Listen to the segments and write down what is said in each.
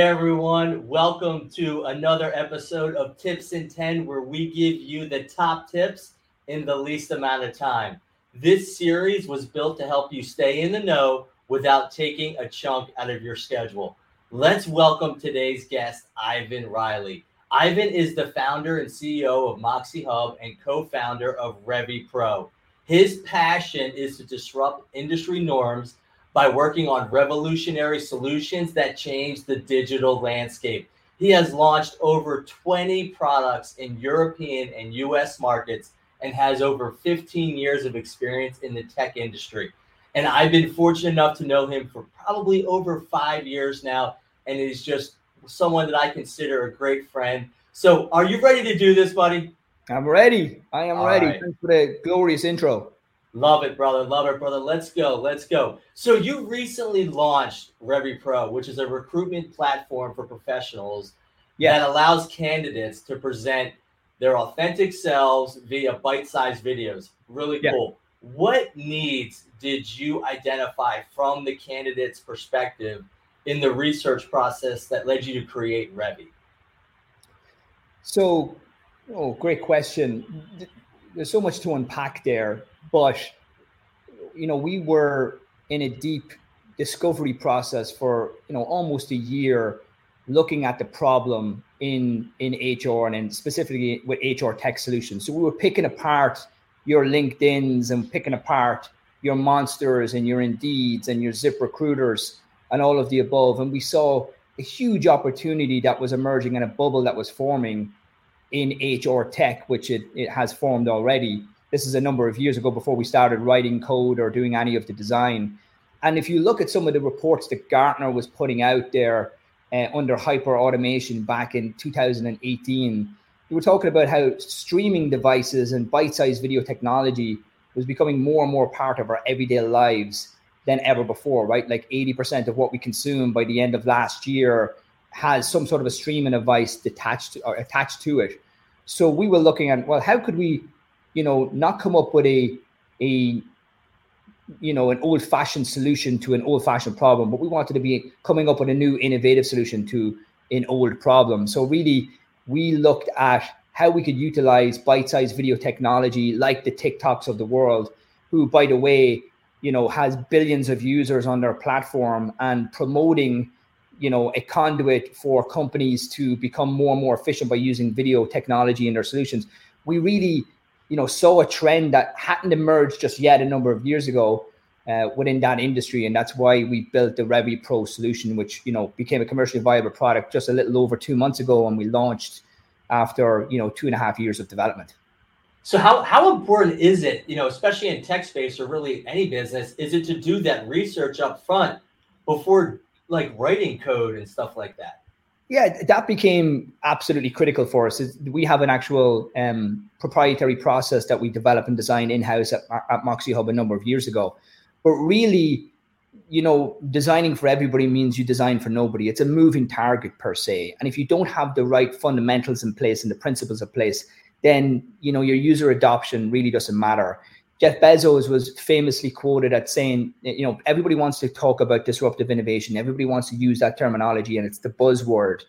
everyone. Welcome to another episode of Tips in 10, where we give you the top tips in the least amount of time. This series was built to help you stay in the know without taking a chunk out of your schedule. Let's welcome today's guest, Ivan Reilly. Ivan is the founder and CEO of MoxéHub and co founder of Revvy Pro. His passion is to disrupt industry norms by working on revolutionary solutions that change the digital landscape. He has launched over 20 products in European and US markets and has over 15 years of experience in the tech industry. And I've been fortunate enough to know him for probably over five years now, and is just someone that I consider a great friend. So, are you ready to do this, buddy? I'm ready. I am All ready. Right. Thanks for the glorious intro. Love it, brother. Love it, brother. Let's go. Let's go. So you recently launched Revvy Pro, which is a recruitment platform for professionals that allows candidates to present their authentic selves via bite-sized videos. Really cool. What needs did you identify from the candidate's perspective in the research process that led you to create Revvy? So, oh, great question. There's so much to unpack there but you know, we were in a deep discovery process for you know almost a year, looking at the problem in in HR and in specifically with HR tech solutions. So we were picking apart your LinkedIn's and picking apart your monsters and your Indeeds and your Zip recruiters and all of the above, and we saw a huge opportunity that was emerging and a bubble that was forming in HR tech, which it, it has formed already. This is a number of years ago before we started writing code or doing any of the design. And if you look at some of the reports that Gartner was putting out there uh, under hyper automation back in 2018, we were talking about how streaming devices and bite sized video technology was becoming more and more part of our everyday lives than ever before, right? Like 80% of what we consume by the end of last year has some sort of a streaming device detached or attached to it. So we were looking at, well, how could we you know, not come up with a a you know an old fashioned solution to an old fashioned problem, but we wanted to be coming up with a new innovative solution to an old problem. So really, we looked at how we could utilize bite-sized video technology like the TikToks of the world, who, by the way, you know, has billions of users on their platform and promoting, you know, a conduit for companies to become more and more efficient by using video technology in their solutions. We really you know, saw a trend that hadn't emerged just yet a number of years ago uh, within that industry, and that's why we built the Revvy Pro solution, which you know became a commercially viable product just a little over two months ago, and we launched after you know two and a half years of development. So how how important is it, you know, especially in tech space or really any business, is it to do that research up front before like writing code and stuff like that? Yeah, that became absolutely critical for us. We have an actual um, proprietary process that we developed and designed in house at, at MoxéHub a number of years ago. But really, you know, designing for everybody means you design for nobody. It's a moving target per se. And if you don't have the right fundamentals in place and the principles in place, then you know your user adoption really doesn't matter. Jeff Bezos was famously quoted at saying, you know, everybody wants to talk about disruptive innovation. Everybody wants to use that terminology, and it's the buzzword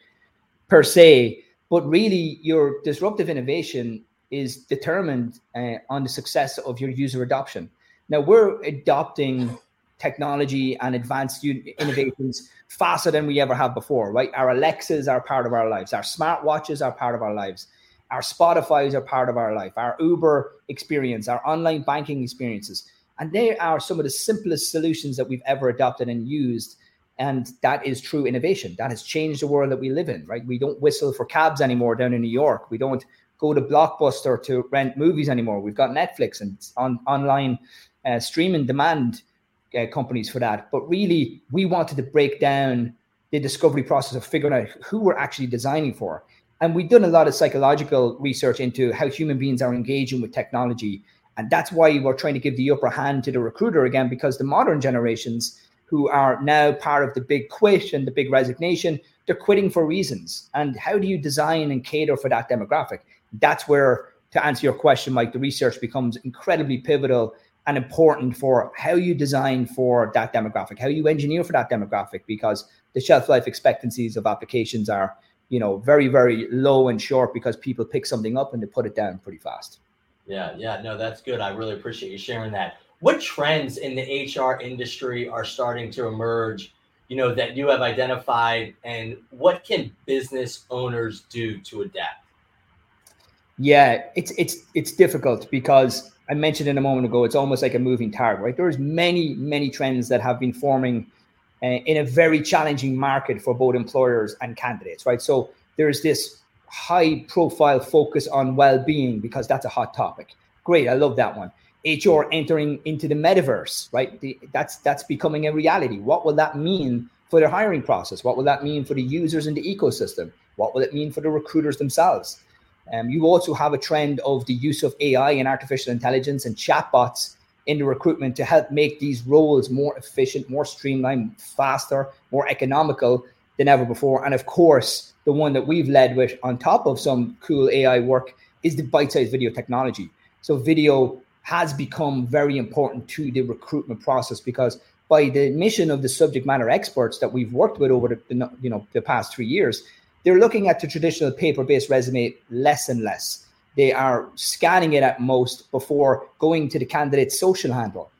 per se. But really, your disruptive innovation is determined uh, on the success of your user adoption. Now, we're adopting technology and advanced innovations faster than we ever have before, right? Our Alexas are part of our lives, our smartwatches are part of our lives our Spotify's are part of our life, our Uber experience, our online banking experiences. And they are some of the simplest solutions that we've ever adopted and used. And that is true innovation. That has changed the world that we live in, right? We don't whistle for cabs anymore down in New York. We don't go to Blockbuster to rent movies anymore. We've got Netflix and on online uh, streaming demand uh, companies for that. But really, we wanted to break down the discovery process of figuring out who we're actually designing for and we've done a lot of psychological research into how human beings are engaging with technology. And that's why we're trying to give the upper hand to the recruiter again, because the modern generations who are now part of the big quit and the big resignation, they're quitting for reasons. And how do you design and cater for that demographic? That's where, to answer your question, Mike, the research becomes incredibly pivotal and important for how you design for that demographic, how you engineer for that demographic, because the shelf life expectancies of applications are, you know, very, very low and short because people pick something up and they put it down pretty fast. Yeah, yeah, no, that's good. I really appreciate you sharing that. What trends in the HR industry are starting to emerge, you know, that you have identified and what can business owners do to adapt? Yeah, it's it's it's difficult because I mentioned in a moment ago, it's almost like a moving target, right? There's many, many trends that have been forming in a very challenging market for both employers and candidates, right? So there's this high profile focus on well-being because that's a hot topic. Great, I love that one. HR entering into the metaverse, right? The, that's that's becoming a reality. What will that mean for the hiring process? What will that mean for the users in the ecosystem? What will it mean for the recruiters themselves? Um, you also have a trend of the use of AI and artificial intelligence and chatbots in the recruitment to help make these roles more efficient, more streamlined, faster, more economical than ever before. And of course, the one that we've led with on top of some cool AI work is the bite-sized video technology. So video has become very important to the recruitment process because by the mission of the subject matter experts that we've worked with over the you know the past three years, they're looking at the traditional paper-based resume less and less. They are scanning it at most before going to the candidate's social handle.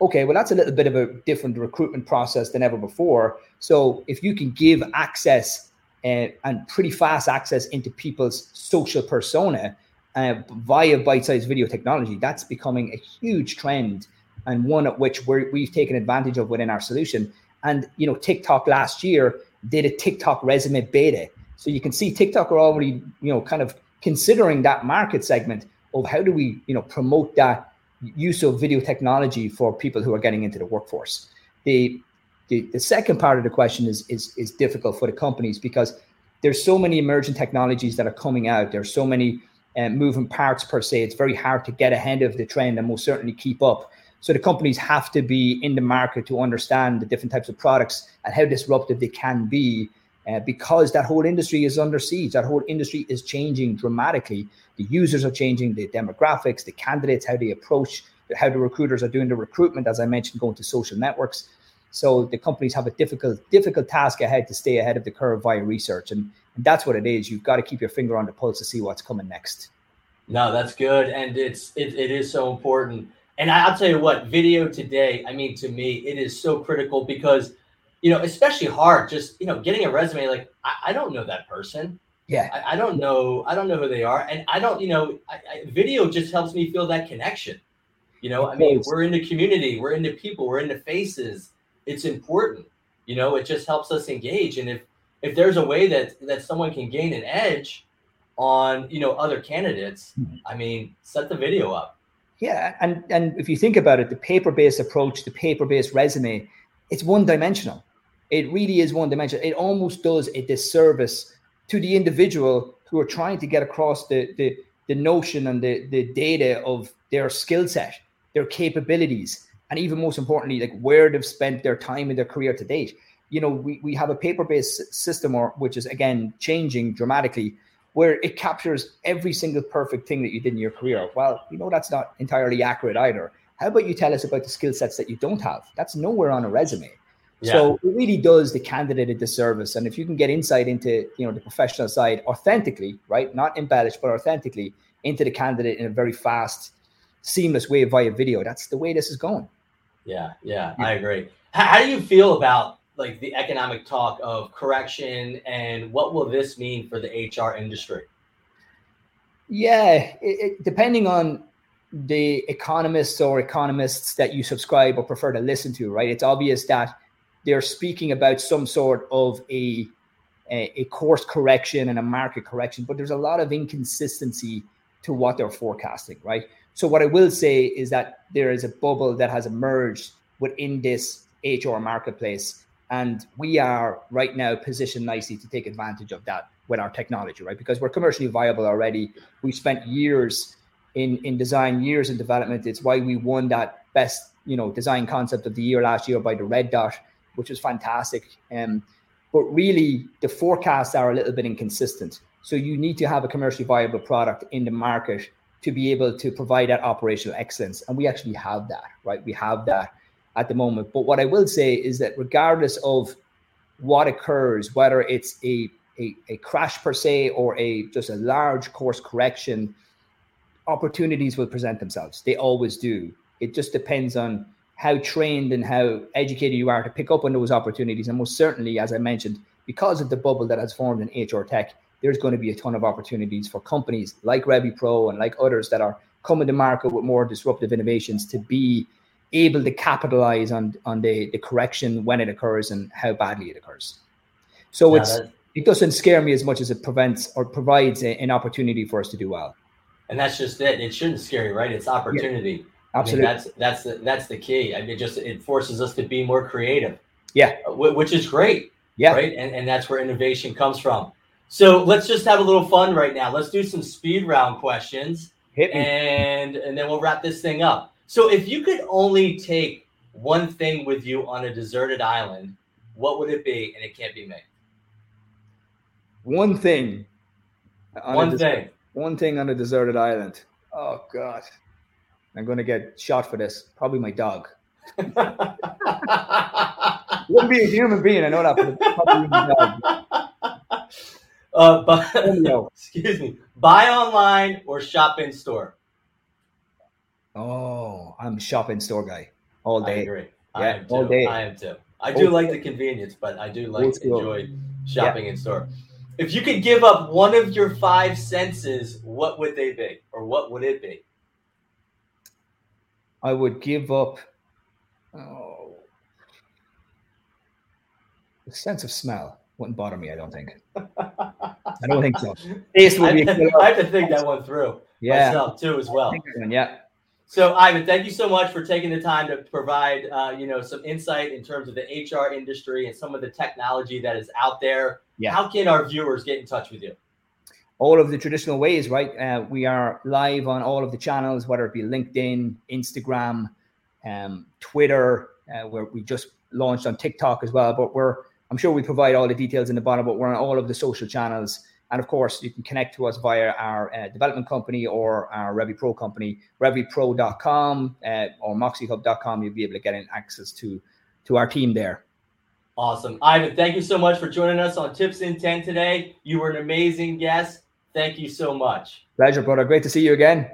Okay, well, that's a little bit of a different recruitment process than ever before. So if you can give access uh, and pretty fast access into people's social persona uh, via bite-sized video technology, that's becoming a huge trend and one at which we have taken advantage of within our solution. And you know, TikTok last year did a TikTok resume beta so you can see TikTok are already, you know, kind of considering that market segment of how do we, you know, promote that use of video technology for people who are getting into the workforce. The the, the second part of the question is is is difficult for the companies because there's so many emerging technologies that are coming out. There's so many uh, moving parts per se. It's very hard to get ahead of the trend and most certainly keep up. So the companies have to be in the market to understand the different types of products and how disruptive they can be uh, because that whole industry is under siege. That whole industry is changing dramatically. The users are changing, the demographics, the candidates, how they approach, how the recruiters are doing the recruitment, as I mentioned, going to social networks. So the companies have a difficult, difficult task ahead to stay ahead of the curve via research, and, and that's what it is. You've got to keep your finger on the pulse to see what's coming next. No, that's good, and it's it, it is so important. And I'll tell you what, video today. I mean, to me, it is so critical because you know, especially hard, just, you know, getting a resume, like, I, I don't know that person. Yeah. I, I, don't know. I don't know who they are. And I don't, you know, I, video just helps me feel that connection. You know, I mean, we're in the community, we're in the people, we're in the faces. It's important. You know, it just helps us engage. And if, if there's a way that, that someone can gain an edge on, you know, other candidates, mm-hmm. I mean, set the video up. Yeah. And, and if you think about it, the paper-based approach, the paper-based resume, it's one dimensional it really is one dimension. It almost does a disservice to the individual who are trying to get across the the, the notion and the, the data of their skill set, their capabilities, and even most importantly, like where they've spent their time in their career to date. You know, we, we have a paper-based system or which is again changing dramatically, where it captures every single perfect thing that you did in your career. Well, you know, that's not entirely accurate either. How about you tell us about the skill sets that you don't have? That's nowhere on a resume. Yeah. So it really does the candidate a disservice. And if you can get insight into, you know, the professional side authentically, right, not embellished, but authentically into the candidate in a very fast, seamless way via video, that's the way this is going. Yeah, yeah, yeah. I agree. How, how do you feel about like the economic talk of correction and what will this mean for the HR industry? Yeah, it, it, depending on the economists or economists that you subscribe or prefer to listen to, right? It's obvious that they're speaking about some sort of a, a, course correction and a market correction, but there's a lot of inconsistency to what they're forecasting, right? So what I will say is that there is a bubble that has emerged within this HR marketplace, and we are right now positioned nicely to take advantage of that with our technology, right? Because we're commercially viable already. We spent years in in design, years in development. It's why we won that best, you know, design concept of the year last year by the Red Dot which was fantastic. Um, but really, the forecasts are a little bit inconsistent. So you need to have a commercially viable product in the market to be able to provide that operational excellence. And we actually have that, right? We have that at the moment. But what I will say is that regardless of what occurs, whether it's a, a, a crash per se or a just a large course correction, opportunities will present themselves. They always do. It just depends on how trained and how educated you are to pick up on those opportunities. And most certainly, as I mentioned, because of the bubble that has formed in HR tech, there's going to be a ton of opportunities for companies like Revvy Pro and like others that are coming to market with more disruptive innovations to be able to capitalize on on the, the correction when it occurs and how badly it occurs. So yeah, it's it doesn't scare me as much as it prevents or provides a, an opportunity for us to do well. And that's just it. It shouldn't scare you, right? It's opportunity. Yeah. Absolutely. I mean, that's that's the, that's the key. I mean, it just it forces us to be more creative. Yeah, uh, which is great. Yeah, right. And and that's where innovation comes from. So let's just have a little fun right now. Let's do some speed round questions, Hit me. and and then we'll wrap this thing up. So if you could only take one thing with you on a deserted island, what would it be? And it can't be me. One thing. One thing. One thing on a deserted island. Oh God. I'm going to get shot for this. Probably my dog. Wouldn't be a human being. I know that, but probably my dog. Uh, but, excuse me. Buy online or shop in store? Oh, I'm shop in store guy all day. I agree. I yeah, all day. I am too. I do like the convenience, but I do like to enjoy shopping yeah. in store. If you could give up one of your five senses, what would they be, or what would it be? I would give up oh, the sense of smell. Wouldn't bother me, I don't think. I don't think so. Taste would be. I have to think that one through. Yeah, myself too as well. Yeah. So, Ivan, thank you so much for taking the time to provide, uh, you know, some insight in terms of the HR industry and some of the technology that is out there. Yeah. How can our viewers get in touch with you? All of the traditional ways, right? Uh, we are live on all of the channels, whether it be LinkedIn, Instagram, um, Twitter, uh, where we just launched on TikTok as well. But we're, I'm sure we provide all the details in the bottom, but we're on all of the social channels. And of course, you can connect to us via our uh, development company or our Revvy Pro company, revvypro.com uh, or moxehub.com. You'll be able to get in access to, to our team there. Awesome. Ivan, thank you so much for joining us on Tips in 10 today. You were an amazing guest. Thank you so much. Pleasure, brother. Great to see you again.